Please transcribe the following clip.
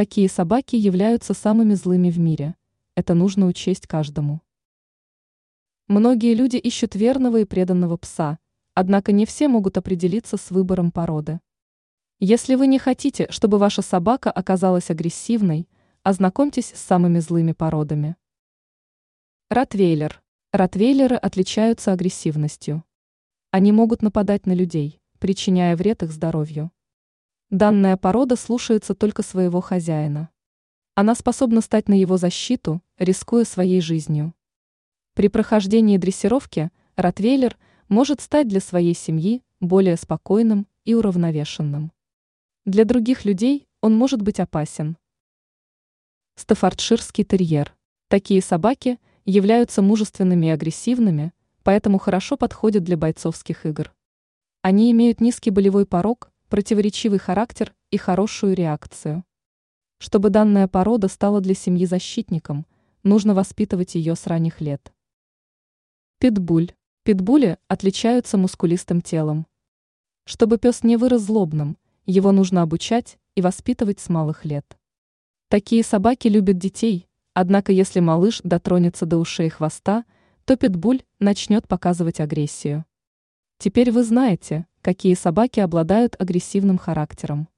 Какие собаки являются самыми злыми в мире? Это нужно учесть каждому. Многие люди ищут верного и преданного пса, однако не все могут определиться с выбором породы. Если вы не хотите, чтобы ваша собака оказалась агрессивной, ознакомьтесь с самыми злыми породами. Ротвейлер. Ротвейлеры отличаются агрессивностью. Они могут нападать на людей, причиняя вред их здоровью. Данная порода слушается только своего хозяина. Она способна стать на его защиту, рискуя своей жизнью. При прохождении дрессировки ротвейлер может стать для своей семьи более спокойным и уравновешенным. Для других людей он может быть опасен. Стаффордширский терьер. Такие собаки являются мужественными и агрессивными, поэтому хорошо подходят для бойцовских игр. Они имеют низкий болевой порог, противоречивый характер и хорошую реакцию. Чтобы данная порода стала для семьи защитником, нужно воспитывать ее с ранних лет. Питбуль. Питбули отличаются мускулистым телом. Чтобы пес не вырос злобным, его нужно обучать и воспитывать с малых лет. Такие собаки любят детей, однако если малыш дотронется до ушей и хвоста, то питбуль начнет показывать агрессию. Теперь вы знаете, какие собаки обладают агрессивным характером.